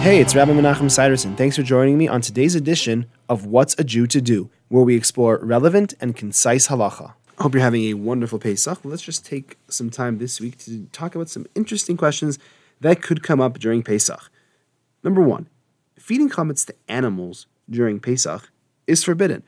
Hey, it's Rabbi Menachem Siderson. Thanks for joining me on today's edition of What's a Jew to Do, where we explore relevant and concise halacha. Hope you're having a wonderful Pesach. Let's just take some time this week to talk about some interesting questions that could come up during Pesach. Number one, feeding chametz to animals during Pesach is forbidden.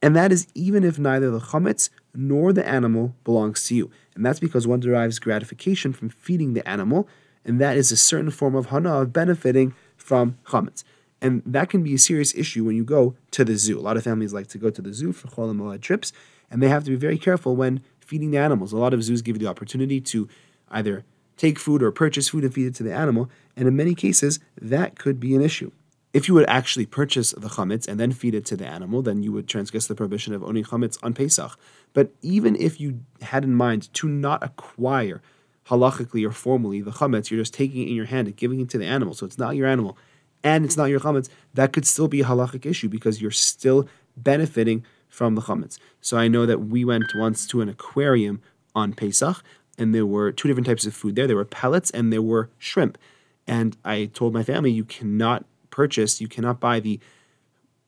And that is even if neither the chametz nor the animal belongs to you. And that's because one derives gratification from feeding the animal and that is a certain form of hana'ah of benefiting from chametz. And that can be a serious issue when you go to the zoo. A lot of families like to go to the zoo for chol hamoed trips, and they have to be very careful when feeding the animals. A lot of zoos give you the opportunity to either take food or purchase food and feed it to the animal, and in many cases, that could be an issue. If you would actually purchase the chametz and then feed it to the animal, then you would transgress the prohibition of owning chametz on Pesach. But even if you had in mind to not acquire halachically or formally the chametz, you're just taking it in your hand and giving it to the animal. So it's not your animal and it's not your chametz. That could still be a halachic issue because you're still benefiting from the chametz. So I know that we went once to an aquarium on Pesach and there were two different types of food there. There were pellets and there were shrimp. And I told my family, you cannot purchase, you cannot buy the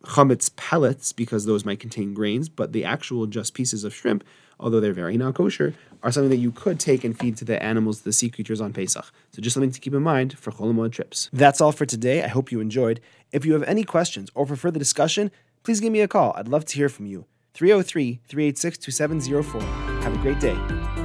chametz pellets because those might contain grains, but the actual just pieces of shrimp, although they're very non kosher, are something that you could take and feed to the animals, the sea creatures on Pesach. So just something to keep in mind for Chol trips. That's all for today. I hope you enjoyed. If you have any questions or for further discussion, please give me a call. I'd love to hear from you. 303 386 2704. Have a great day.